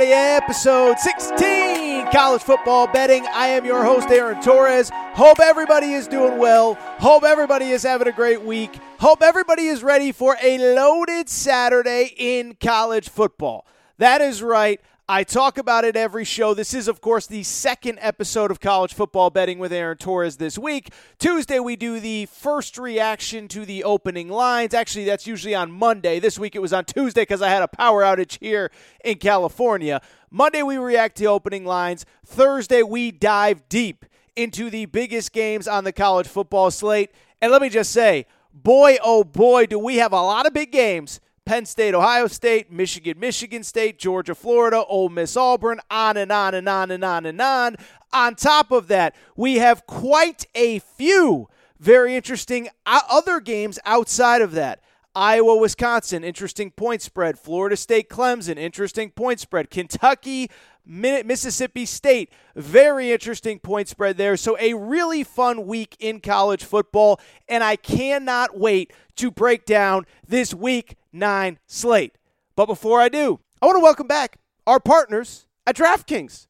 Everybody. Episode 16, college football betting. I am your host, Aaron Torres. Hope everybody is doing well. Hope everybody is having a great week. Hope everybody is ready for a loaded Saturday in college football. That is right. I talk about it every show. This is, of course, the second episode of College Football Betting with Aaron Torres this week. Tuesday, we do the first reaction to the opening lines. Actually, that's usually on Monday. This week, it was on Tuesday because I had a power outage here in California. Monday, we react to opening lines. Thursday, we dive deep into the biggest games on the college football slate. And let me just say, boy, oh boy, do we have a lot of big games Penn State, Ohio State, Michigan, Michigan State, Georgia, Florida, Ole Miss, Auburn, on and on and on and on and on. On top of that, we have quite a few very interesting uh, other games outside of that. Iowa, Wisconsin, interesting point spread. Florida State, Clemson, interesting point spread. Kentucky, Mississippi State, very interesting point spread there. So, a really fun week in college football, and I cannot wait to break down this week nine slate. But before I do, I want to welcome back our partners at DraftKings.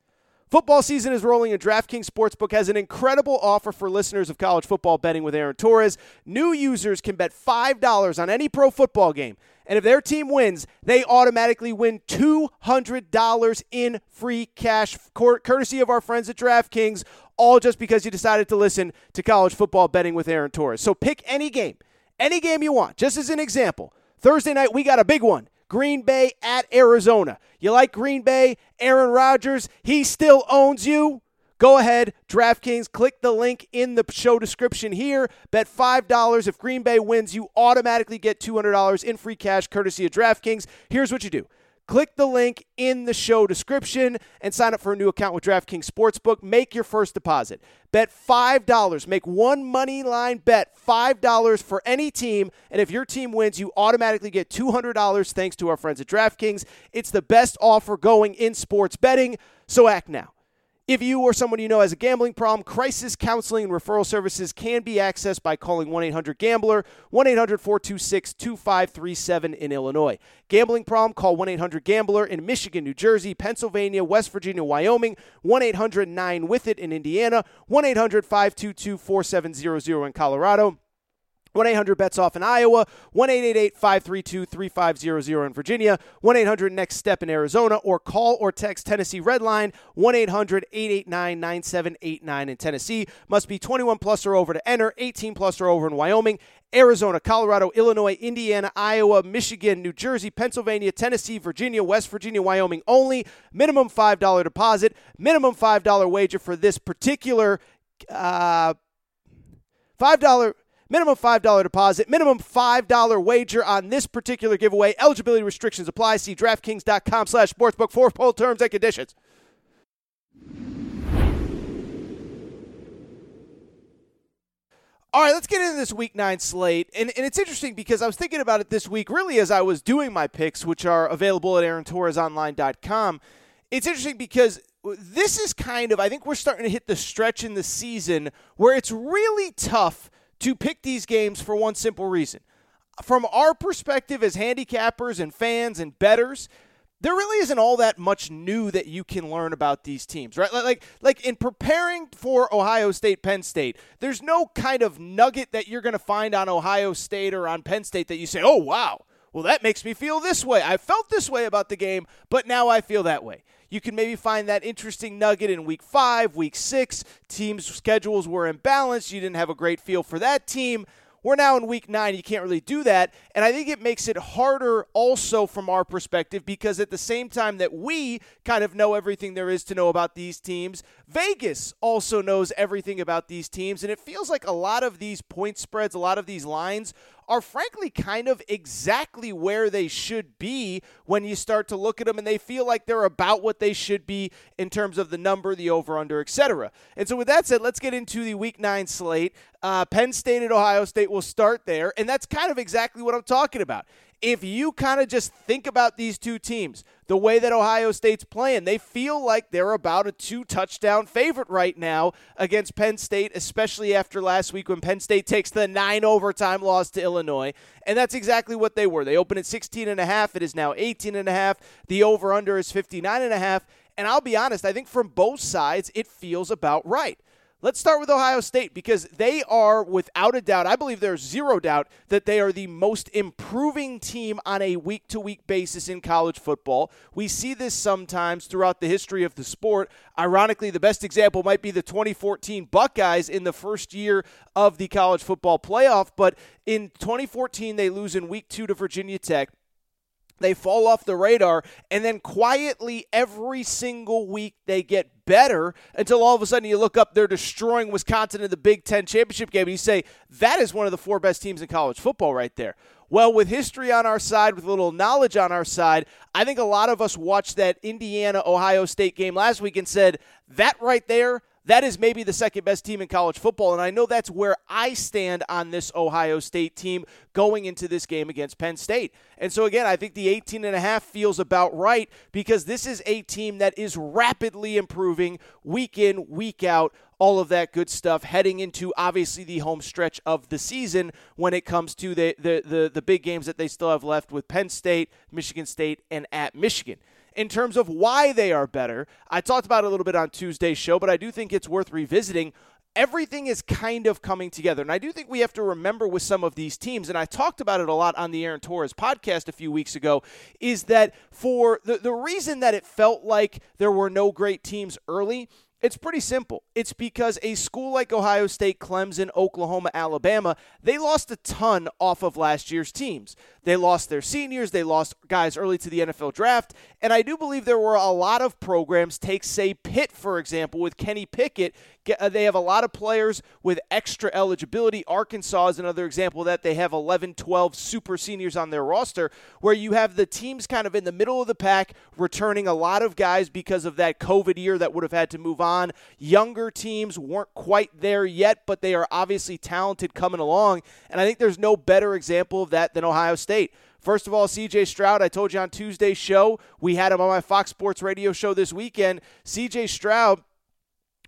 Football season is rolling, and DraftKings Sportsbook has an incredible offer for listeners of college football betting with Aaron Torres. New users can bet $5 on any pro football game, and if their team wins, they automatically win $200 in free cash, courtesy of our friends at DraftKings, all just because you decided to listen to college football betting with Aaron Torres. So pick any game, any game you want, just as an example. Thursday night, we got a big one. Green Bay at Arizona. You like Green Bay? Aaron Rodgers, he still owns you. Go ahead, DraftKings, click the link in the show description here. Bet $5. If Green Bay wins, you automatically get $200 in free cash courtesy of DraftKings. Here's what you do Click the link in the show description and sign up for a new account with DraftKings Sportsbook. Make your first deposit. Bet $5. Make one money line bet $5 for any team. And if your team wins, you automatically get $200 thanks to our friends at DraftKings. It's the best offer going in sports betting. So act now. If you or someone you know has a gambling problem, crisis counseling and referral services can be accessed by calling 1 800 Gambler, 1 800 426 2537 in Illinois. Gambling problem, call 1 800 Gambler in Michigan, New Jersey, Pennsylvania, West Virginia, Wyoming, 1 800 9 with it in Indiana, 1 800 522 4700 in Colorado. 1 800 bets off in Iowa, 1 532 3500 in Virginia, 1 800 next step in Arizona, or call or text Tennessee Redline 1 800 889 9789 in Tennessee. Must be 21 plus or over to enter, 18 plus or over in Wyoming. Arizona, Colorado, Illinois, Indiana, Iowa, Michigan, New Jersey, Pennsylvania, Tennessee, Virginia, West Virginia, Wyoming only. Minimum $5 deposit, minimum $5 wager for this particular uh, $5 Minimum $5 deposit, minimum $5 wager on this particular giveaway. Eligibility restrictions apply. See DraftKings.com slash sportsbook for full terms and conditions. All right, let's get into this week nine slate. And, and it's interesting because I was thinking about it this week, really, as I was doing my picks, which are available at AaronTorresOnline.com. It's interesting because this is kind of, I think we're starting to hit the stretch in the season where it's really tough to pick these games for one simple reason. From our perspective as handicappers and fans and betters, there really isn't all that much new that you can learn about these teams, right? Like like in preparing for Ohio State Penn State, there's no kind of nugget that you're going to find on Ohio State or on Penn State that you say, "Oh, wow. Well, that makes me feel this way. I felt this way about the game, but now I feel that way. You can maybe find that interesting nugget in week five, week six. Teams' schedules were imbalanced. You didn't have a great feel for that team. We're now in week nine. You can't really do that. And I think it makes it harder also from our perspective because at the same time that we kind of know everything there is to know about these teams, Vegas also knows everything about these teams. And it feels like a lot of these point spreads, a lot of these lines are frankly kind of exactly where they should be when you start to look at them and they feel like they're about what they should be in terms of the number, the over under, etc. And so with that said, let's get into the week 9 slate. Uh, Penn State and Ohio State will start there, and that's kind of exactly what I'm talking about if you kind of just think about these two teams, the way that Ohio State's playing, they feel like they're about a two touchdown favorite right now against Penn State, especially after last week when Penn State takes the nine overtime loss to Illinois. And that's exactly what they were. They opened at 16 and a half. It is now 18 and a half. The over under is 59 and a half. And I'll be honest, I think from both sides, it feels about right. Let's start with Ohio State because they are, without a doubt, I believe there's zero doubt that they are the most improving team on a week to week basis in college football. We see this sometimes throughout the history of the sport. Ironically, the best example might be the 2014 Buckeyes in the first year of the college football playoff. But in 2014, they lose in week two to Virginia Tech. They fall off the radar, and then quietly every single week they get better until all of a sudden you look up, they're destroying Wisconsin in the Big Ten championship game, and you say, that is one of the four best teams in college football right there. Well, with history on our side, with a little knowledge on our side, I think a lot of us watched that Indiana Ohio State game last week and said, that right there, that is maybe the second best team in college football. And I know that's where I stand on this Ohio State team going into this game against Penn State. And so, again, I think the 18 and a half feels about right because this is a team that is rapidly improving week in, week out all of that good stuff heading into obviously the home stretch of the season when it comes to the, the, the, the, big games that they still have left with Penn State, Michigan State, and at Michigan in terms of why they are better. I talked about it a little bit on Tuesday's show, but I do think it's worth revisiting everything is kind of coming together. And I do think we have to remember with some of these teams, and I talked about it a lot on the Aaron Torres podcast a few weeks ago, is that for the, the reason that it felt like there were no great teams early it's pretty simple. It's because a school like Ohio State, Clemson, Oklahoma, Alabama, they lost a ton off of last year's teams. They lost their seniors, they lost guys early to the NFL draft, and I do believe there were a lot of programs, take say Pitt for example with Kenny Pickett, uh, they have a lot of players with extra eligibility. Arkansas is another example that. They have 11, 12 super seniors on their roster where you have the teams kind of in the middle of the pack returning a lot of guys because of that COVID year that would have had to move on. Younger teams weren't quite there yet, but they are obviously talented coming along. And I think there's no better example of that than Ohio State. First of all, CJ Stroud, I told you on Tuesday's show, we had him on my Fox Sports radio show this weekend. CJ Stroud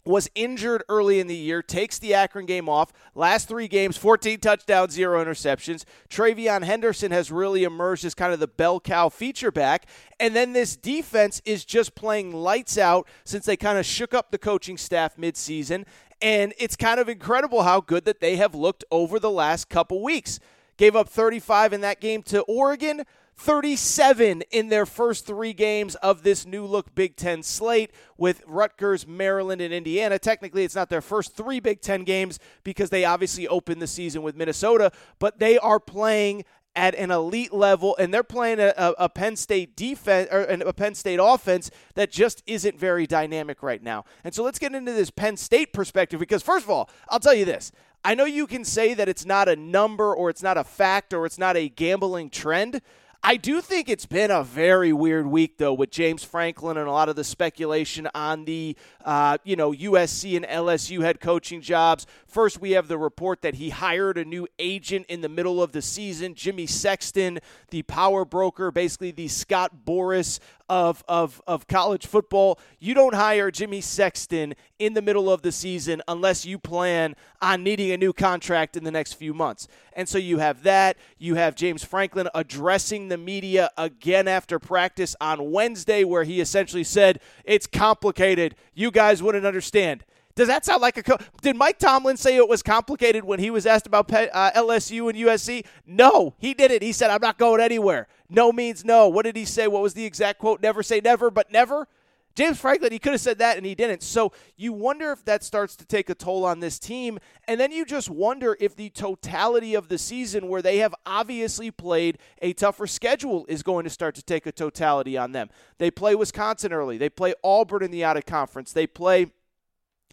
was injured early in the year, takes the Akron game off. Last three games, 14 touchdowns, zero interceptions. TreVeyon Henderson has really emerged as kind of the bell cow feature back. And then this defense is just playing lights out since they kind of shook up the coaching staff midseason. And it's kind of incredible how good that they have looked over the last couple weeks. Gave up 35 in that game to Oregon. 37 in their first three games of this new look Big Ten slate with Rutgers, Maryland, and Indiana. Technically, it's not their first three Big Ten games because they obviously opened the season with Minnesota, but they are playing at an elite level, and they're playing a, a, Penn State defense or a Penn State offense that just isn't very dynamic right now. And so let's get into this Penn State perspective because, first of all, I'll tell you this. I know you can say that it's not a number or it's not a fact or it's not a gambling trend, I do think it's been a very weird week, though, with James Franklin and a lot of the speculation on the, uh, you know, USC and LSU head coaching jobs. First, we have the report that he hired a new agent in the middle of the season, Jimmy Sexton, the power broker, basically the Scott Boras of, of, of college football. You don't hire Jimmy Sexton in the middle of the season unless you plan on needing a new contract in the next few months. And so you have that. You have James Franklin addressing the media again after practice on Wednesday, where he essentially said, It's complicated. You guys wouldn't understand Does that sound like a? Co- Did Mike Tomlin say it was complicated when he was asked about uh, LSU and USC? No, he didn't. He said, "I'm not going anywhere." No means no. What did he say? What was the exact quote? Never say never, but never. James Franklin, he could have said that and he didn't. So you wonder if that starts to take a toll on this team. And then you just wonder if the totality of the season, where they have obviously played a tougher schedule, is going to start to take a totality on them. They play Wisconsin early, they play Auburn in the out of conference, they play.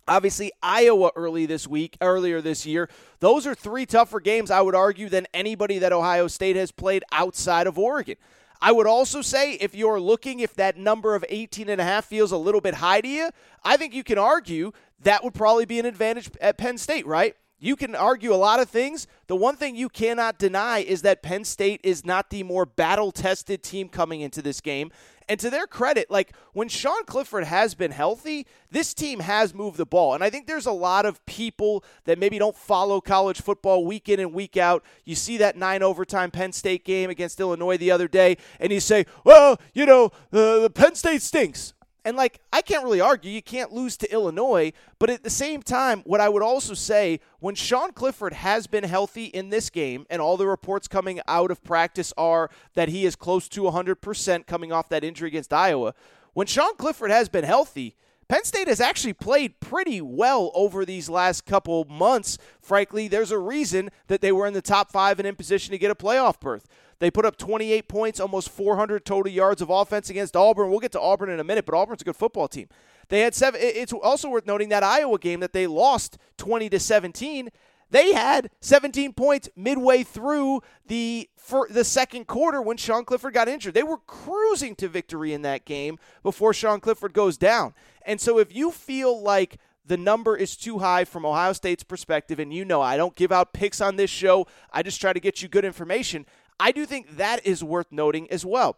Obviously, Iowa early this week, earlier this year. Those are three tougher games, I would argue, than anybody that Ohio State has played outside of Oregon. I would also say if you're looking if that number of 18 and a half feels a little bit high to you, I think you can argue that would probably be an advantage at Penn State, right? You can argue a lot of things. The one thing you cannot deny is that Penn State is not the more battle tested team coming into this game. And to their credit, like when Sean Clifford has been healthy, this team has moved the ball. And I think there's a lot of people that maybe don't follow college football week in and week out. You see that nine overtime Penn State game against Illinois the other day, and you say, well, you know, the Penn State stinks. And like, I can't really argue you can't lose to Illinois, but at the same time, what I would also say when Sean Clifford has been healthy in this game, and all the reports coming out of practice are that he is close to 100% coming off that injury against Iowa, when Sean Clifford has been healthy, Penn State has actually played pretty well over these last couple months. Frankly, there's a reason that they were in the top five and in position to get a playoff berth. They put up 28 points, almost 400 total yards of offense against Auburn. We'll get to Auburn in a minute, but Auburn's a good football team. They had seven. It's also worth noting that Iowa game that they lost 20 to 17. They had 17 points midway through the the second quarter when Sean Clifford got injured. They were cruising to victory in that game before Sean Clifford goes down. And so if you feel like the number is too high from Ohio State's perspective, and you know I don't give out picks on this show, I just try to get you good information. I do think that is worth noting as well.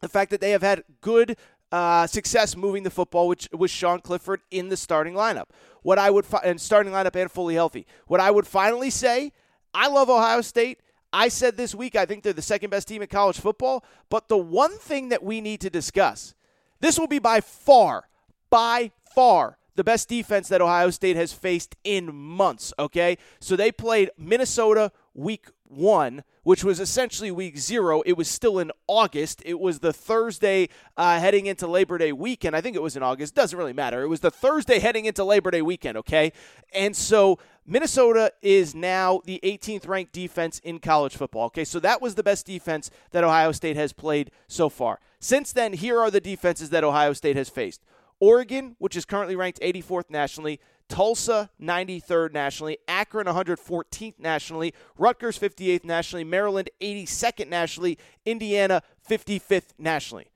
The fact that they have had good uh, success moving the football, which was Sean Clifford in the starting lineup. What I would fi- and starting lineup and fully healthy. What I would finally say, I love Ohio State. I said this week I think they're the second best team in college football. But the one thing that we need to discuss, this will be by far, by far the best defense that Ohio State has faced in months. Okay, so they played Minnesota week one which was essentially week zero. It was still in August. It was the Thursday uh, heading into Labor Day weekend. I think it was in August. Doesn't really matter. It was the Thursday heading into Labor Day weekend, okay? And so Minnesota is now the 18th ranked defense in college football. Okay, so that was the best defense that Ohio State has played so far. Since then, here are the defenses that Ohio State has faced Oregon, which is currently ranked 84th nationally, Tulsa 93rd nationally, Akron 114th nationally, Rutgers 58th nationally, Maryland 82nd nationally, Indiana 55th nationally.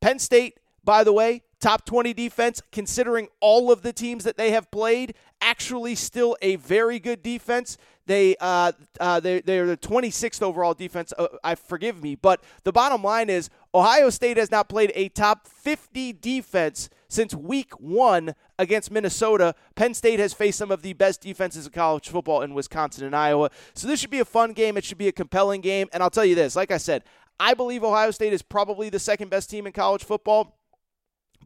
Penn State, by the way, top 20 defense considering all of the teams that they have played, actually still a very good defense. They uh, uh, they they're the 26th overall defense. Uh, I forgive me, but the bottom line is Ohio State has not played a top 50 defense since week one against Minnesota. Penn State has faced some of the best defenses in college football in Wisconsin and Iowa. So this should be a fun game. It should be a compelling game. And I'll tell you this like I said, I believe Ohio State is probably the second best team in college football,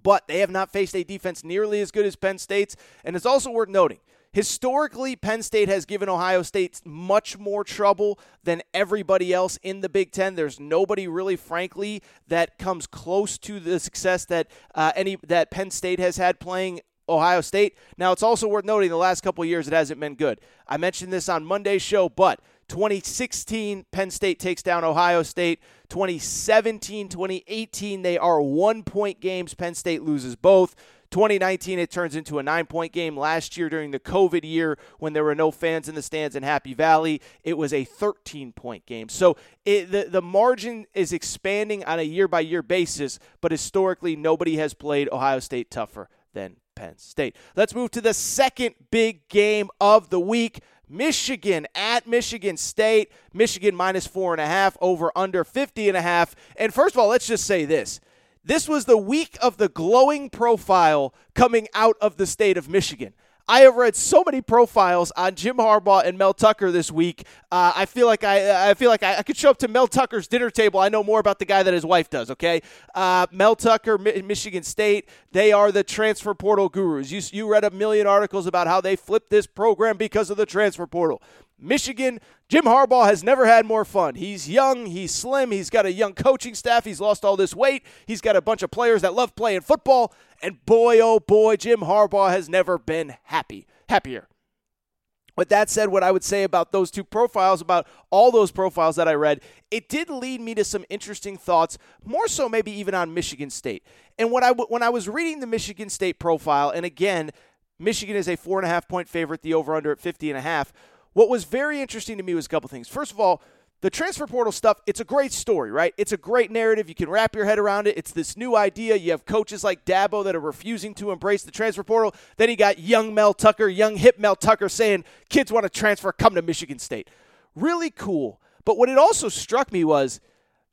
but they have not faced a defense nearly as good as Penn State's. And it's also worth noting Historically, Penn State has given Ohio State much more trouble than everybody else in the Big Ten. There's nobody really, frankly, that comes close to the success that uh, any that Penn State has had playing Ohio State. Now, it's also worth noting the last couple years it hasn't been good. I mentioned this on Monday's show, but 2016, Penn State takes down Ohio State. 2017, 2018, they are one point games. Penn State loses both. 2019, it turns into a nine point game. Last year, during the COVID year, when there were no fans in the stands in Happy Valley, it was a 13 point game. So it, the, the margin is expanding on a year by year basis, but historically, nobody has played Ohio State tougher than Penn State. Let's move to the second big game of the week. Michigan at Michigan State. Michigan minus four and a half over under 50 and a half. And first of all, let's just say this. This was the week of the glowing profile coming out of the state of Michigan. I have read so many profiles on Jim Harbaugh and Mel Tucker this week. Uh, I feel like I, I feel like I, I, could show up to Mel Tucker's dinner table. I know more about the guy that his wife does. Okay, uh, Mel Tucker, Mi- Michigan State. They are the transfer portal gurus. You you read a million articles about how they flipped this program because of the transfer portal. Michigan, Jim Harbaugh has never had more fun. He's young, he's slim, he's got a young coaching staff, he's lost all this weight, he's got a bunch of players that love playing football, and boy, oh boy, Jim Harbaugh has never been happy, happier. With that said, what I would say about those two profiles, about all those profiles that I read, it did lead me to some interesting thoughts, more so maybe even on Michigan State. And what I when I was reading the Michigan State profile, and again, Michigan is a four and a half point favorite, the over under at 50 and a half. What was very interesting to me was a couple things. First of all, the transfer portal stuff, it's a great story, right? It's a great narrative. You can wrap your head around it. It's this new idea. You have coaches like Dabo that are refusing to embrace the transfer portal. Then you got young Mel Tucker, young hip Mel Tucker saying kids want to transfer, come to Michigan State. Really cool. But what it also struck me was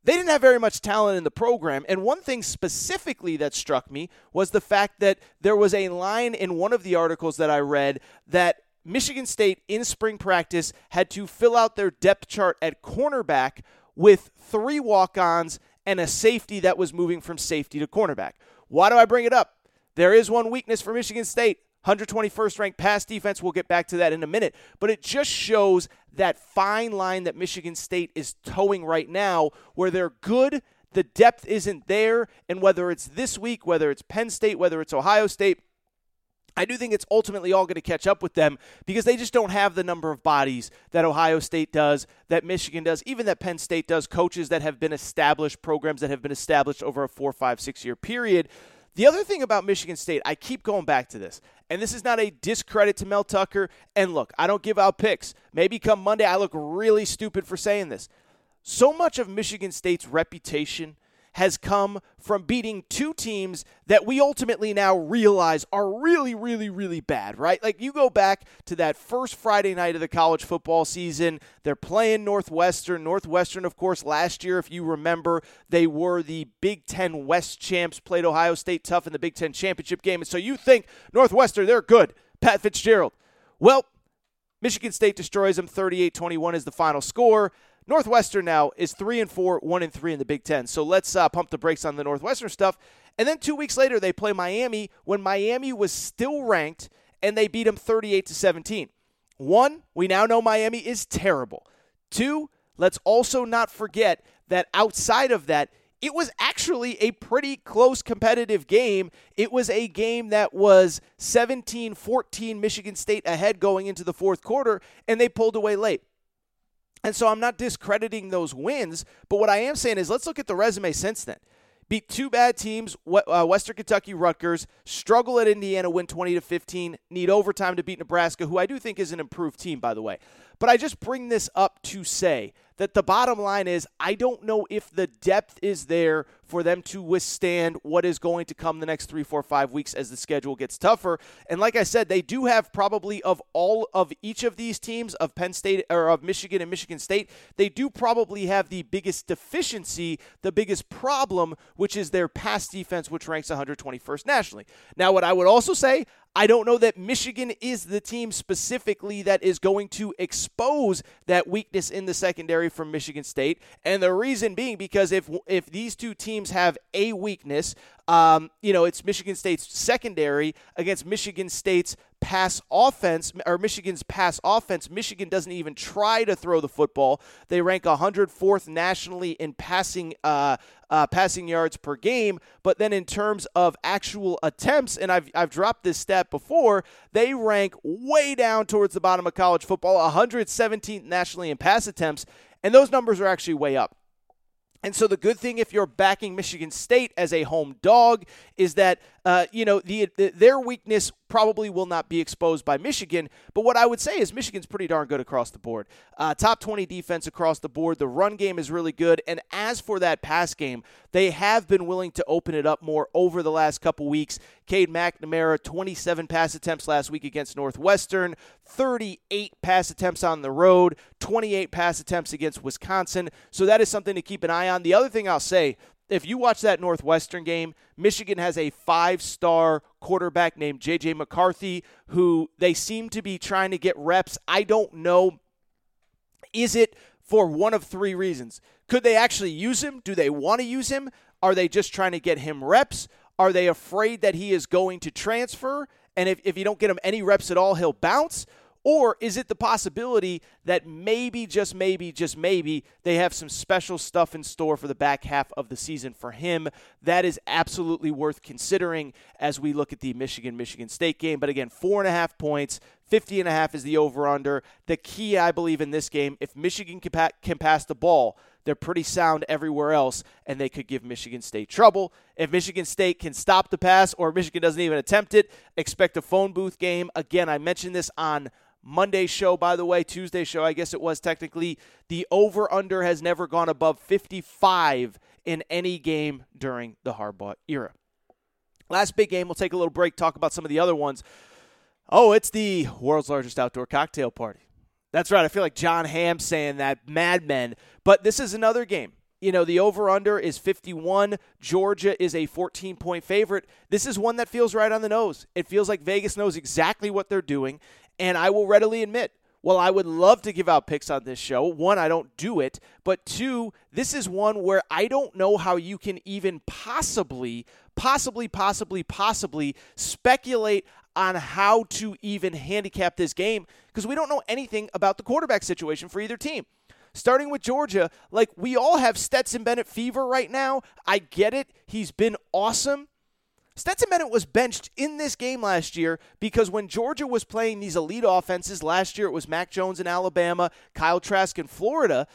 they didn't have very much talent in the program. And one thing specifically that struck me was the fact that there was a line in one of the articles that I read that Michigan State in spring practice had to fill out their depth chart at cornerback with three walk ons and a safety that was moving from safety to cornerback. Why do I bring it up? There is one weakness for Michigan State 121st ranked pass defense. We'll get back to that in a minute. But it just shows that fine line that Michigan State is towing right now, where they're good, the depth isn't there. And whether it's this week, whether it's Penn State, whether it's Ohio State, I do think it's ultimately all going to catch up with them because they just don't have the number of bodies that Ohio State does, that Michigan does, even that Penn State does, coaches that have been established, programs that have been established over a four, five, six year period. The other thing about Michigan State, I keep going back to this, and this is not a discredit to Mel Tucker. And look, I don't give out picks. Maybe come Monday, I look really stupid for saying this. So much of Michigan State's reputation has come from beating two teams that we ultimately now realize are really, really, really bad, right? Like you go back to that first Friday night of the college football season, they're playing Northwestern. Northwestern, of course, last year, if you remember, they were the Big Ten West champs, played Ohio State tough in the Big Ten championship game. And so you think Northwestern, they're good. Pat Fitzgerald. Well, Michigan State destroys them 38 21 is the final score. Northwestern now is three and four, one and three in the Big Ten. So let's uh, pump the brakes on the Northwestern stuff. And then two weeks later, they play Miami when Miami was still ranked, and they beat them 38 to 17. One, we now know Miami is terrible. Two, let's also not forget that outside of that, it was actually a pretty close competitive game. It was a game that was 17 14 Michigan State ahead going into the fourth quarter, and they pulled away late. And so I'm not discrediting those wins, but what I am saying is let's look at the resume since then. Beat two bad teams, uh, Western Kentucky, Rutgers, struggle at Indiana, win 20 to 15, need overtime to beat Nebraska, who I do think is an improved team, by the way. But I just bring this up to say that the bottom line is I don't know if the depth is there for them to withstand what is going to come the next three, four, five weeks as the schedule gets tougher. And like I said, they do have probably of all of each of these teams of Penn State or of Michigan and Michigan State, they do probably have the biggest deficiency, the biggest problem, which is their pass defense, which ranks 121st nationally. Now, what I would also say, I don't know that Michigan is the team specifically that is going to expose that weakness in the secondary from Michigan State. And the reason being because if if these two teams have a weakness, um, you know, it's Michigan State's secondary against Michigan State's pass offense or Michigan's pass offense. Michigan doesn't even try to throw the football. They rank 104th nationally in passing uh, uh, passing yards per game. But then in terms of actual attempts, and I've I've dropped this stat before, they rank way down towards the bottom of college football, 117th nationally in pass attempts, and those numbers are actually way up. And so the good thing if you're backing Michigan State as a home dog is that uh, you know the, the, their weakness probably will not be exposed by Michigan. But what I would say is Michigan's pretty darn good across the board. Uh, top 20 defense across the board. The run game is really good. And as for that pass game, they have been willing to open it up more over the last couple weeks. Cade McNamara, 27 pass attempts last week against Northwestern, 38 pass attempts on the road, 28 pass attempts against Wisconsin. So that is something to keep an eye on. The other thing I'll say if you watch that Northwestern game, Michigan has a five star quarterback named J.J. McCarthy, who they seem to be trying to get reps. I don't know. Is it for one of three reasons? Could they actually use him? Do they want to use him? Are they just trying to get him reps? Are they afraid that he is going to transfer? And if, if you don't get him any reps at all, he'll bounce? Or is it the possibility that maybe, just maybe, just maybe, they have some special stuff in store for the back half of the season for him? That is absolutely worth considering as we look at the Michigan Michigan State game. But again, four and a half points, 50 and a half is the over under. The key, I believe, in this game, if Michigan can, can pass the ball, they're pretty sound everywhere else, and they could give Michigan State trouble. If Michigan State can stop the pass or Michigan doesn't even attempt it, expect a phone booth game. Again, I mentioned this on Monday show, by the way, Tuesday show, I guess it was technically. The over under has never gone above 55 in any game during the Harbaugh era. Last big game, we'll take a little break, talk about some of the other ones. Oh, it's the world's largest outdoor cocktail party. That's right. I feel like Jon Hamm saying that, Mad Men. But this is another game. You know, the over under is 51. Georgia is a 14 point favorite. This is one that feels right on the nose. It feels like Vegas knows exactly what they're doing. And I will readily admit, well, I would love to give out picks on this show. One, I don't do it. But two, this is one where I don't know how you can even possibly, possibly, possibly, possibly speculate on how to even handicap this game because we don't know anything about the quarterback situation for either team. Starting with Georgia, like we all have Stetson Bennett fever right now. I get it. He's been awesome. Stetson Bennett was benched in this game last year because when Georgia was playing these elite offenses last year, it was Mac Jones in Alabama, Kyle Trask in Florida.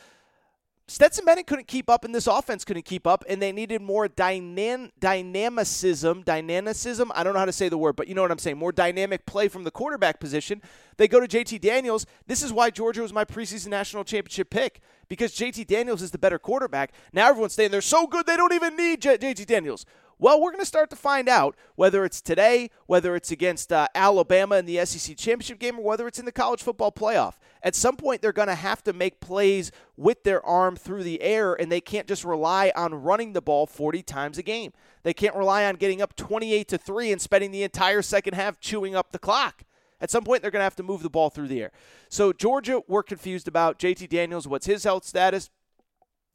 Stetson Bennett couldn't keep up, and this offense couldn't keep up, and they needed more dynam- dynamicism. Dynamicism? I don't know how to say the word, but you know what I'm saying. More dynamic play from the quarterback position. They go to JT Daniels. This is why Georgia was my preseason national championship pick because JT Daniels is the better quarterback. Now everyone's saying they're so good they don't even need JT Daniels. Well, we're going to start to find out whether it's today, whether it's against uh, Alabama in the SEC championship game, or whether it's in the college football playoff. At some point, they're going to have to make plays with their arm through the air, and they can't just rely on running the ball 40 times a game. They can't rely on getting up 28 to 3 and spending the entire second half chewing up the clock. At some point, they're going to have to move the ball through the air. So, Georgia, we're confused about JT Daniels. What's his health status?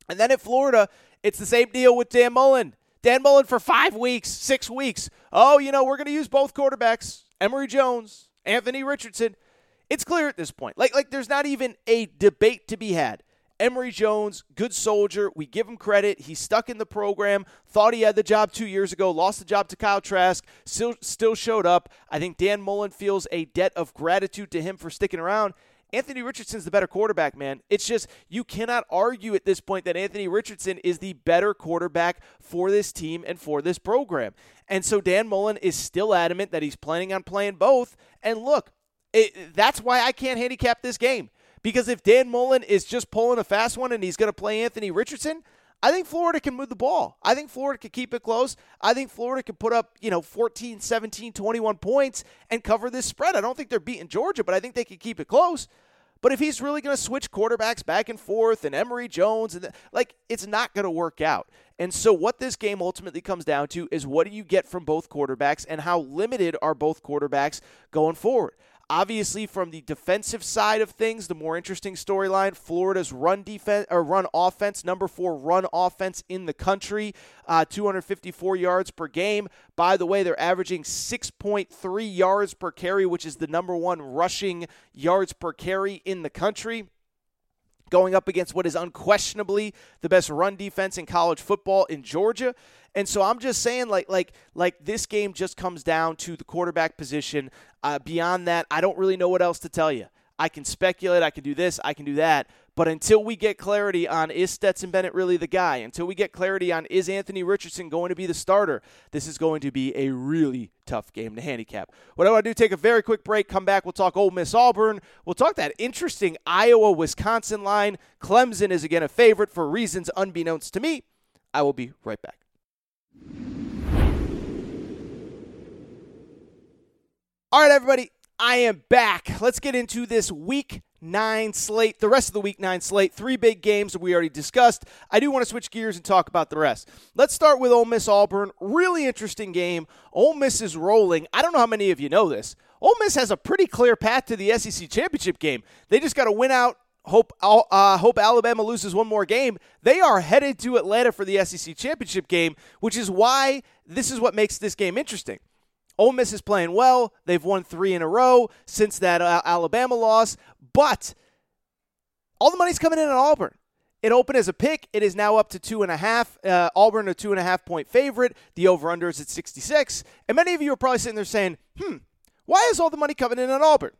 And then at Florida, it's the same deal with Dan Mullen. Dan Mullen for five weeks, six weeks. Oh, you know, we're going to use both quarterbacks, Emory Jones, Anthony Richardson. It's clear at this point. Like, like there's not even a debate to be had. Emory Jones, good soldier. We give him credit. He's stuck in the program. Thought he had the job two years ago. Lost the job to Kyle Trask. Still, still showed up. I think Dan Mullen feels a debt of gratitude to him for sticking around. Anthony Richardson's the better quarterback, man. It's just you cannot argue at this point that Anthony Richardson is the better quarterback for this team and for this program. And so Dan Mullen is still adamant that he's planning on playing both. And look, it, that's why I can't handicap this game. Because if Dan Mullen is just pulling a fast one and he's going to play Anthony Richardson, I think Florida can move the ball. I think Florida can keep it close. I think Florida can put up, you know, 14, 17, 21 points and cover this spread. I don't think they're beating Georgia, but I think they can keep it close. But if he's really going to switch quarterbacks back and forth and Emory Jones and the, like it's not going to work out. And so what this game ultimately comes down to is what do you get from both quarterbacks and how limited are both quarterbacks going forward? Obviously, from the defensive side of things, the more interesting storyline: Florida's run defense or run offense, number four run offense in the country, uh, 254 yards per game. By the way, they're averaging 6.3 yards per carry, which is the number one rushing yards per carry in the country going up against what is unquestionably the best run defense in college football in Georgia. And so I'm just saying, like, like, like this game just comes down to the quarterback position. Uh, beyond that, I don't really know what else to tell you. I can speculate, I can do this, I can do that. But until we get clarity on is Stetson Bennett really the guy, until we get clarity on is Anthony Richardson going to be the starter, this is going to be a really tough game to handicap. What I want to do, take a very quick break, come back, we'll talk Ole Miss Auburn. We'll talk that interesting Iowa Wisconsin line. Clemson is again a favorite for reasons unbeknownst to me. I will be right back. All right, everybody, I am back. Let's get into this week nine slate, the rest of the week nine slate, three big games we already discussed. I do want to switch gears and talk about the rest. Let's start with Ole Miss Auburn. Really interesting game. Ole Miss is rolling. I don't know how many of you know this. Ole Miss has a pretty clear path to the SEC championship game. They just got to win out hope uh, hope Alabama loses one more game. They are headed to Atlanta for the SEC championship game, which is why this is what makes this game interesting. Ole Miss is playing well. They've won three in a row since that uh, Alabama loss, but all the money's coming in on Auburn. It opened as a pick. It is now up to two and a half. Uh, Auburn, a two and a half point favorite. The over under is at 66. And many of you are probably sitting there saying, hmm, why is all the money coming in on Auburn?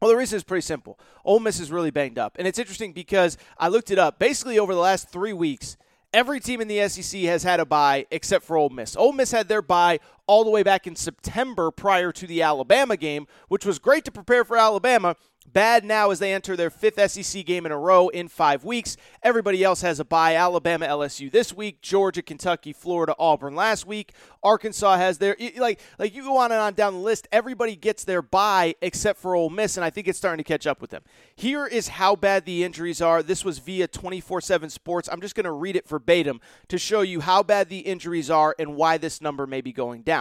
Well, the reason is pretty simple. Ole Miss is really banged up. And it's interesting because I looked it up. Basically, over the last three weeks, every team in the SEC has had a bye except for Ole Miss. Ole Miss had their bye all the way back in September prior to the Alabama game, which was great to prepare for Alabama. Bad now as they enter their fifth SEC game in a row in five weeks. Everybody else has a bye. Alabama, LSU this week, Georgia, Kentucky, Florida, Auburn last week. Arkansas has their like like you go on and on down the list. Everybody gets their bye except for Ole Miss, and I think it's starting to catch up with them. Here is how bad the injuries are. This was via 24/7 Sports. I'm just going to read it verbatim to show you how bad the injuries are and why this number may be going down.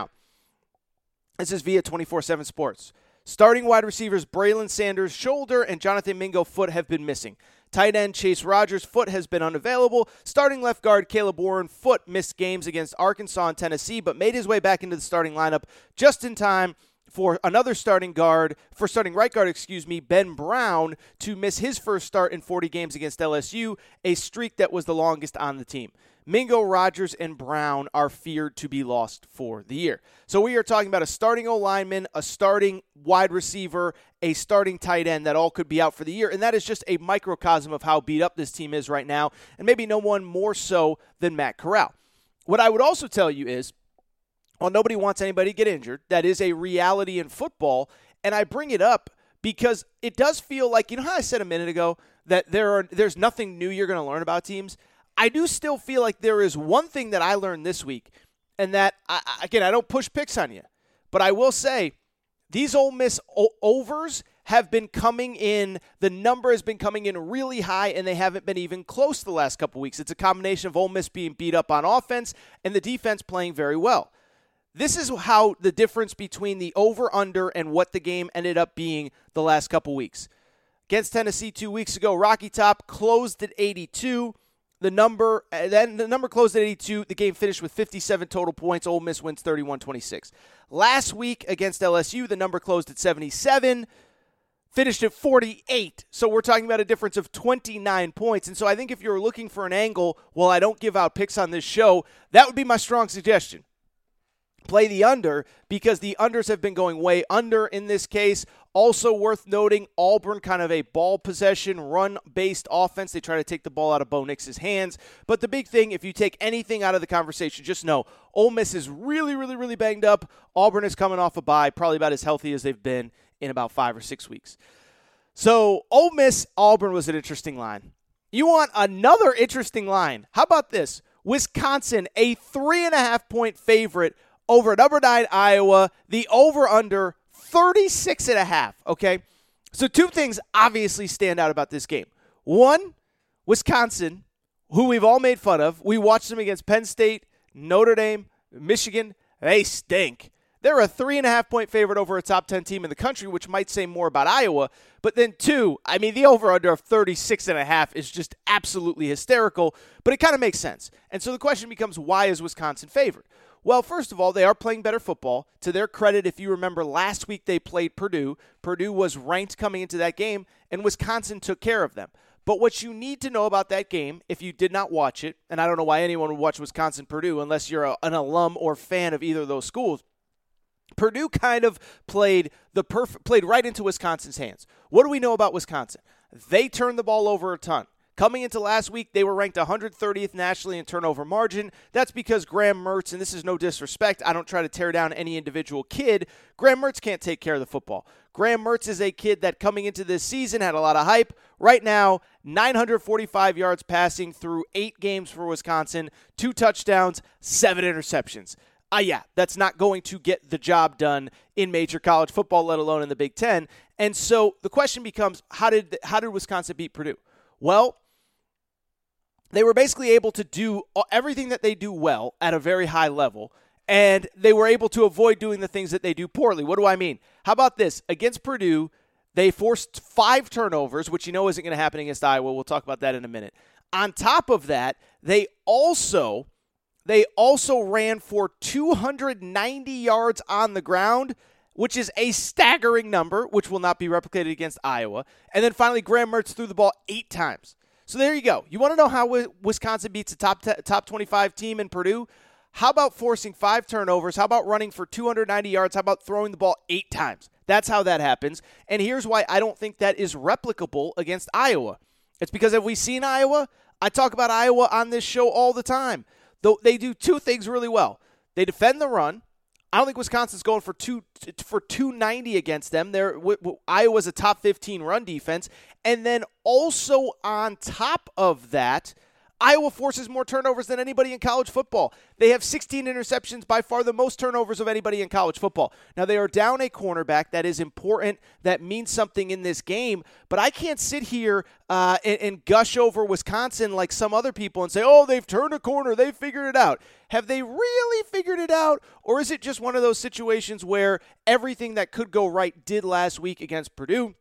This is via 24/7 Sports. Starting wide receivers Braylon Sanders' shoulder and Jonathan Mingo foot have been missing. Tight end Chase Rogers' foot has been unavailable. Starting left guard Caleb Warren foot missed games against Arkansas and Tennessee, but made his way back into the starting lineup just in time for another starting guard, for starting right guard, excuse me, Ben Brown to miss his first start in 40 games against LSU, a streak that was the longest on the team. Mingo, Rogers, and Brown are feared to be lost for the year. So we are talking about a starting O lineman, a starting wide receiver, a starting tight end that all could be out for the year. And that is just a microcosm of how beat up this team is right now, and maybe no one more so than Matt Corral. What I would also tell you is, while nobody wants anybody to get injured, that is a reality in football. And I bring it up because it does feel like, you know how I said a minute ago that there are there's nothing new you're going to learn about teams? I do still feel like there is one thing that I learned this week, and that I, again I don't push picks on you, but I will say these Ole Miss o- overs have been coming in. The number has been coming in really high, and they haven't been even close the last couple weeks. It's a combination of Ole Miss being beat up on offense and the defense playing very well. This is how the difference between the over under and what the game ended up being the last couple weeks. Against Tennessee two weeks ago, Rocky Top closed at 82. The number uh, then the number closed at 82. The game finished with 57 total points. Ole Miss wins 31-26. Last week against LSU, the number closed at 77, finished at 48. So we're talking about a difference of 29 points. And so I think if you're looking for an angle, well, I don't give out picks on this show, that would be my strong suggestion play the under because the unders have been going way under in this case. Also worth noting, Auburn kind of a ball possession, run based offense. They try to take the ball out of Bo Nix's hands. But the big thing, if you take anything out of the conversation, just know Ole Miss is really, really, really banged up. Auburn is coming off a bye, probably about as healthy as they've been in about five or six weeks. So Ole Miss Auburn was an interesting line. You want another interesting line? How about this? Wisconsin, a three and a half point favorite over number nine Iowa. The over under 36 and a half. Okay. So two things obviously stand out about this game. One, Wisconsin, who we've all made fun of. We watched them against Penn State, Notre Dame, Michigan. They stink. They're a three and a half point favorite over a top 10 team in the country, which might say more about Iowa. But then, two, I mean, the over under of 36 and a half is just absolutely hysterical, but it kind of makes sense. And so the question becomes why is Wisconsin favored? Well, first of all, they are playing better football. To their credit, if you remember last week they played Purdue. Purdue was ranked coming into that game, and Wisconsin took care of them. But what you need to know about that game, if you did not watch it, and I don't know why anyone would watch Wisconsin Purdue unless you're a, an alum or fan of either of those schools. Purdue kind of played the perf- played right into Wisconsin's hands. What do we know about Wisconsin? They turned the ball over a ton. Coming into last week, they were ranked 130th nationally in turnover margin. That's because Graham Mertz, and this is no disrespect, I don't try to tear down any individual kid. Graham Mertz can't take care of the football. Graham Mertz is a kid that coming into this season had a lot of hype. Right now, 945 yards passing through eight games for Wisconsin, two touchdowns, seven interceptions. Ah, uh, yeah, that's not going to get the job done in major college football, let alone in the Big Ten. And so the question becomes, how did how did Wisconsin beat Purdue? Well, they were basically able to do everything that they do well at a very high level, and they were able to avoid doing the things that they do poorly. What do I mean? How about this? Against Purdue, they forced five turnovers, which you know isn't going to happen against Iowa. We'll talk about that in a minute. On top of that, they also they also ran for 290 yards on the ground, which is a staggering number, which will not be replicated against Iowa. And then finally, Graham Mertz threw the ball eight times. So there you go. You want to know how Wisconsin beats a top t- top 25 team in Purdue? How about forcing five turnovers? How about running for 290 yards? How about throwing the ball eight times? That's how that happens. And here's why I don't think that is replicable against Iowa. It's because have we seen Iowa? I talk about Iowa on this show all the time. Though they do two things really well. They defend the run, I don't think Wisconsin's going for two for 290 against them. They're Iowa's a top 15 run defense, and then also on top of that, Iowa forces more turnovers than anybody in college football. They have 16 interceptions, by far the most turnovers of anybody in college football. Now, they are down a cornerback. That is important. That means something in this game. But I can't sit here uh, and, and gush over Wisconsin like some other people and say, oh, they've turned a corner. They've figured it out. Have they really figured it out? Or is it just one of those situations where everything that could go right did last week against Purdue?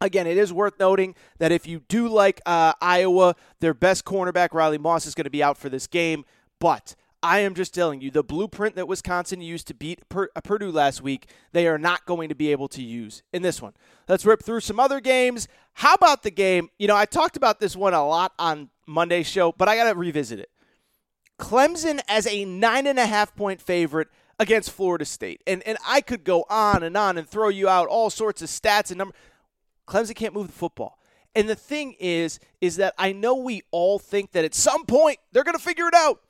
Again, it is worth noting that if you do like uh, Iowa, their best cornerback, Riley Moss, is going to be out for this game. But I am just telling you, the blueprint that Wisconsin used to beat uh, Purdue last week, they are not going to be able to use in this one. Let's rip through some other games. How about the game? You know, I talked about this one a lot on Monday's show, but I got to revisit it. Clemson as a nine and a half point favorite against Florida State. And, and I could go on and on and throw you out all sorts of stats and numbers. Clemson can't move the football. And the thing is, is that I know we all think that at some point they're going to figure it out.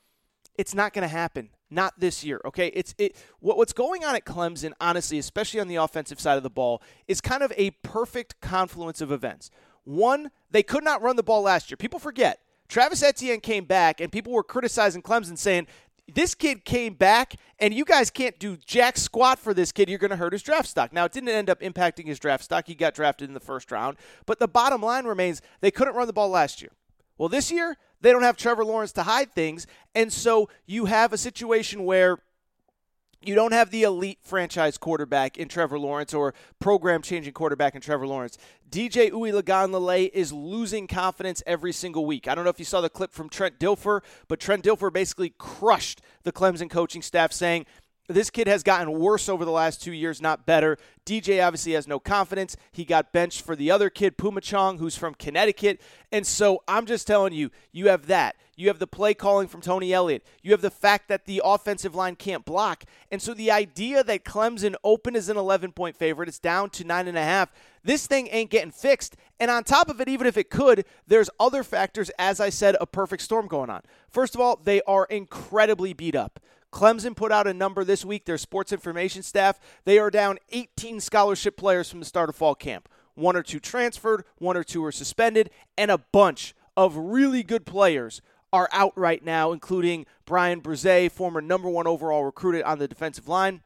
It's not going to happen. Not this year, okay? It's it. What, what's going on at Clemson, honestly, especially on the offensive side of the ball, is kind of a perfect confluence of events. One, they could not run the ball last year. People forget. Travis Etienne came back, and people were criticizing Clemson, saying this kid came back, and you guys can't do jack squat for this kid. You're going to hurt his draft stock. Now, it didn't end up impacting his draft stock. He got drafted in the first round. But the bottom line remains they couldn't run the ball last year. Well, this year, they don't have Trevor Lawrence to hide things. And so you have a situation where you don't have the elite franchise quarterback in Trevor Lawrence or program changing quarterback in Trevor Lawrence. DJ Uiagalelei is losing confidence every single week. I don't know if you saw the clip from Trent Dilfer, but Trent Dilfer basically crushed the Clemson coaching staff saying, this kid has gotten worse over the last two years, not better. DJ obviously has no confidence. He got benched for the other kid, Phommachanh, who's from Connecticut. And so I'm just telling you, you have that. You have the play calling from Tony Elliott. You have the fact that the offensive line can't block. And so the idea that Clemson open is an 11 point favorite, it's down to 9.5. This thing ain't getting fixed. And on top of it, even if it could, there's other factors, as I said, a perfect storm going on. First of all, they are incredibly beat up. Clemson put out a number this week, their sports information staff. They are down 18 scholarship players from the start of fall camp. One or two transferred, one or two are suspended, and a bunch of really good players are out right now, including Bryan Bresee, former number one overall recruited on the defensive line.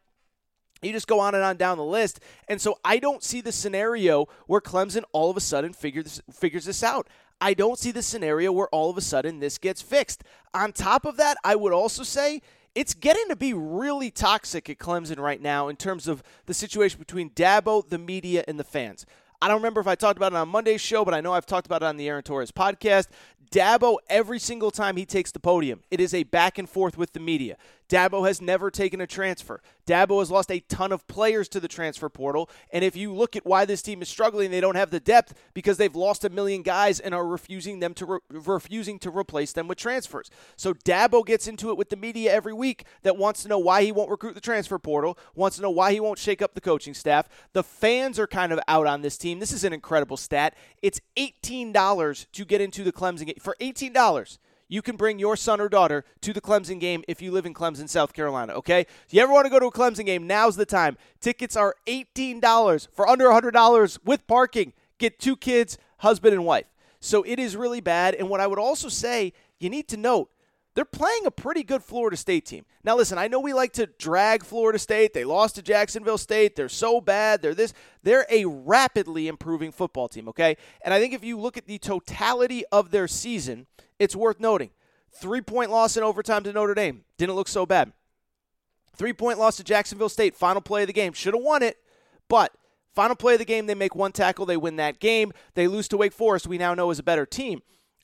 You just go on and on down the list. And so I don't see the scenario where Clemson all of a sudden figures, figures this out. I don't see the scenario where all of a sudden this gets fixed. On top of that, I would also say it's getting to be really toxic at Clemson right now in terms of the situation between Dabo, the media, and the fans. I don't remember if I talked about it on Monday's show, but I know I've talked about it on the Aaron Torres podcast. Dabo, every single time he takes the podium, it is a back and forth with the media. Dabo has never taken a transfer. Dabo has lost a ton of players to the transfer portal. And if you look at why this team is struggling, they don't have the depth because they've lost a million guys and are refusing them to re- refusing to replace them with transfers. So Dabo gets into it with the media every week that wants to know why he won't recruit the transfer portal, wants to know why he won't shake up the coaching staff. The fans are kind of out on this team. This is an incredible stat. It's $18 to get into the Clemson game. For $18 you can bring your son or daughter to the Clemson game if you live in Clemson, South Carolina, okay? If you ever want to go to a Clemson game, now's the time. Tickets are $18 for under $100 with parking. Get two kids, husband and wife. So it is really bad. And what I would also say, you need to note they're playing a pretty good Florida State team. Now, listen, I know we like to drag Florida State. They lost to Jacksonville State. They're so bad. They're this. They're a rapidly improving football team, okay? And I think if you look at the totality of their season, it's worth noting. Three point loss in overtime to Notre Dame. Didn't look so bad. Three point loss to Jacksonville State. Final play of the game. Should have won it, but final play of the game, they make one tackle. They win that game. They lose to Wake Forest, we now know is a better team.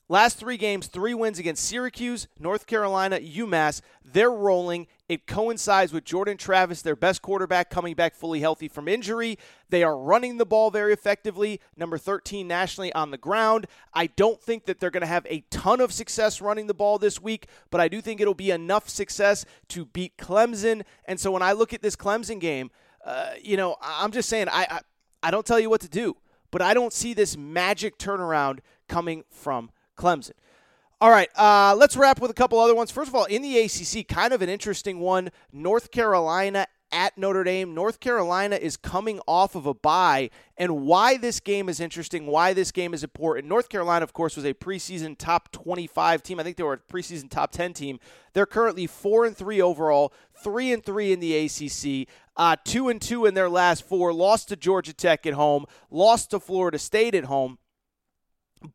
Last three games, three wins against Syracuse, North Carolina, UMass. They're rolling. It coincides with Jordan Travis, their best quarterback, coming back fully healthy from injury. They are running the ball very effectively, number 13 nationally on the ground. I don't think that they're going to have a ton of success running the ball this week, but I do think it'll be enough success to beat Clemson. And so when I look at this Clemson game, uh, you know, I'm just saying, I, I, I don't tell you what to do, but I don't see this magic turnaround coming from Clemson. All right, uh, let's wrap with a couple other ones. First of all, in the ACC, kind of an interesting one North Carolina at Notre Dame. North Carolina is coming off of a bye, and why this game is interesting, why this game is important. North Carolina, of course, was a preseason top 25 team. I think they were a preseason top 10 team. They're currently 4 and 3 overall, 3 and 3 in the ACC. Uh, two and two in their last four. Lost to Georgia Tech at home. Lost to Florida State at home.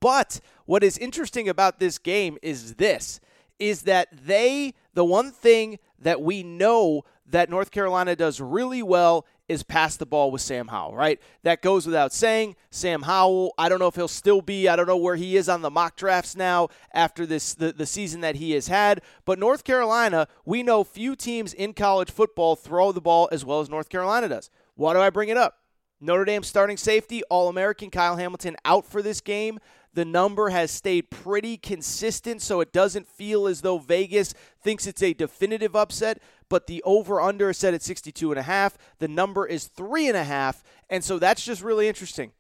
But what is interesting about this game is this is that they the one thing that we know that North Carolina does really well is pass the ball with Sam Howell, right? That goes without saying. Sam Howell, I don't know if he'll still be, I don't know where he is on the mock drafts now after this the, the season that he has had. But North Carolina, we know few teams in college football throw the ball as well as North Carolina does. Why do I bring it up? Notre Dame starting safety, All American Kyle Hamilton out for this game. The number has stayed pretty consistent, so it doesn't feel as though Vegas thinks it's a definitive upset. But the over under is set at 62 and a half. The number is three and a half, and so that's just really interesting.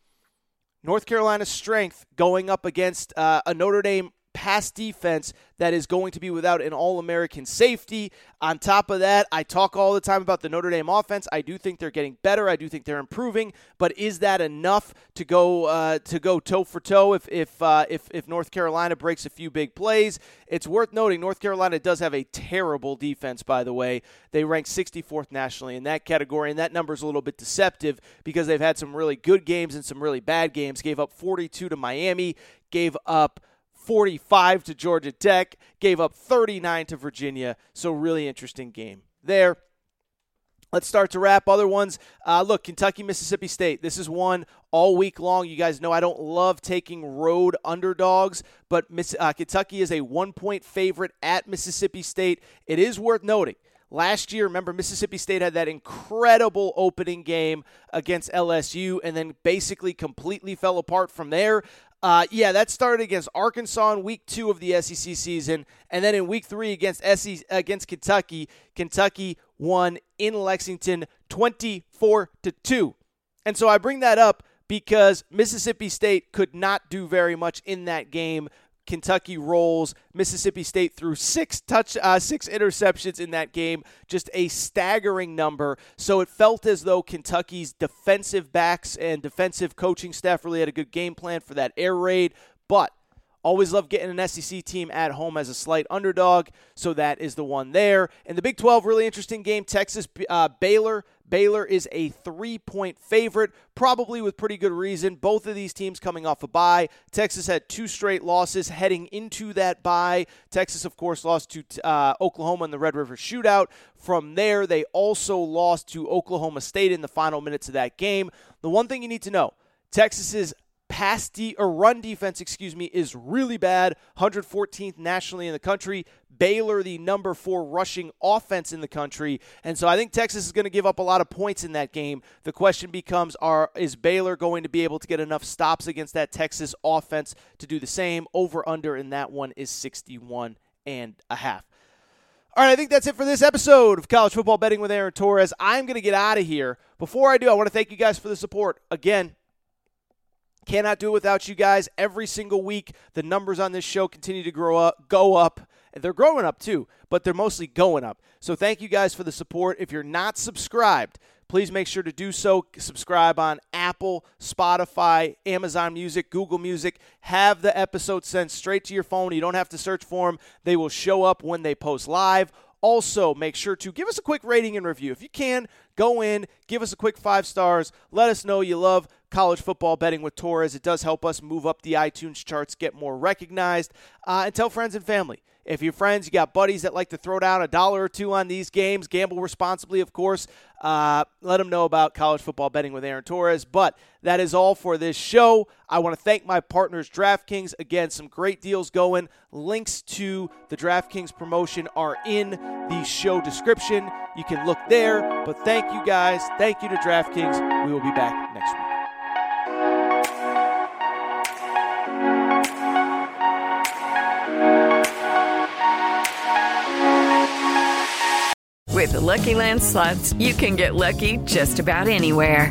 North Carolina's strength going up against uh, a Notre Dame pass defense that is going to be without an All American safety. On top of that, I talk all the time about the Notre Dame offense. I do think they're getting better. I do think they're improving. But is that enough to go uh, to go toe for toe if if, uh, if if North Carolina breaks a few big plays? It's worth noting North Carolina does have a terrible defense. By the way, they rank 64th nationally in that category, and that number is a little bit deceptive because they've had some really good games and some really bad games. Gave up 42 to Miami. Gave up 45 to Georgia Tech, gave up 39 to Virginia. So, really interesting game there. Let's start to wrap. Other ones. Uh, look, Kentucky, Mississippi State. This is one all week long. You guys know I don't love taking road underdogs, but Miss, uh, Kentucky is a one point favorite at Mississippi State. It is worth noting. Last year, remember, Mississippi State had that incredible opening game against LSU and then basically completely fell apart from there. Uh, yeah, that started against Arkansas in week two of the SEC season, and then in week three against SEC, against Kentucky, Kentucky won in Lexington, twenty-four to two. And so I bring that up because Mississippi State could not do very much in that game. Kentucky rolls. Mississippi State through six touch, uh, six interceptions in that game, just a staggering number. So it felt as though Kentucky's defensive backs and defensive coaching staff really had a good game plan for that air raid. But Always love getting an SEC team at home as a slight underdog, so that is the one there. In the Big 12, really interesting game. Texas uh, Baylor. Baylor is a three point favorite, probably with pretty good reason. Both of these teams coming off a bye. Texas had two straight losses heading into that bye. Texas, of course, lost to uh, Oklahoma in the Red River Shootout. From there, they also lost to Oklahoma State in the final minutes of that game. The one thing you need to know Texas's pass de- or run defense, excuse me, is really bad. 114th nationally in the country. Baylor, the number four rushing offense in the country, and so I think Texas is going to give up a lot of points in that game. The question becomes: Are is Baylor going to be able to get enough stops against that Texas offense to do the same? Over under in that one is 61 and a half. All right, I think that's it for this episode of College Football Betting with Aaron Torres. I'm going to get out of here. Before I do, I want to thank you guys for the support. Again, Cannot do it without you guys. Every single week, the numbers on this show continue to grow up, go up. They're growing up too, but they're mostly going up. So thank you guys for the support. If you're not subscribed, please make sure to do so. Subscribe on Apple, Spotify, Amazon Music, Google Music. Have the episode sent straight to your phone. You don't have to search for them, they will show up when they post live. Also, make sure to give us a quick rating and review. If you can, go in, give us a quick five stars. Let us know you love college football betting with Torres. It does help us move up the iTunes charts, get more recognized, uh, and tell friends and family. If your friends, you got buddies that like to throw down a dollar or two on these games, gamble responsibly, of course. Uh, let them know about college football betting with Aaron Torres. But that is all for this show. I want to thank my partners, DraftKings. Again, some great deals going. Links to the DraftKings promotion are in the show description. You can look there. But thank you guys. Thank you to DraftKings. We will be back next week. With the Lucky Land slots, you can get lucky just about anywhere.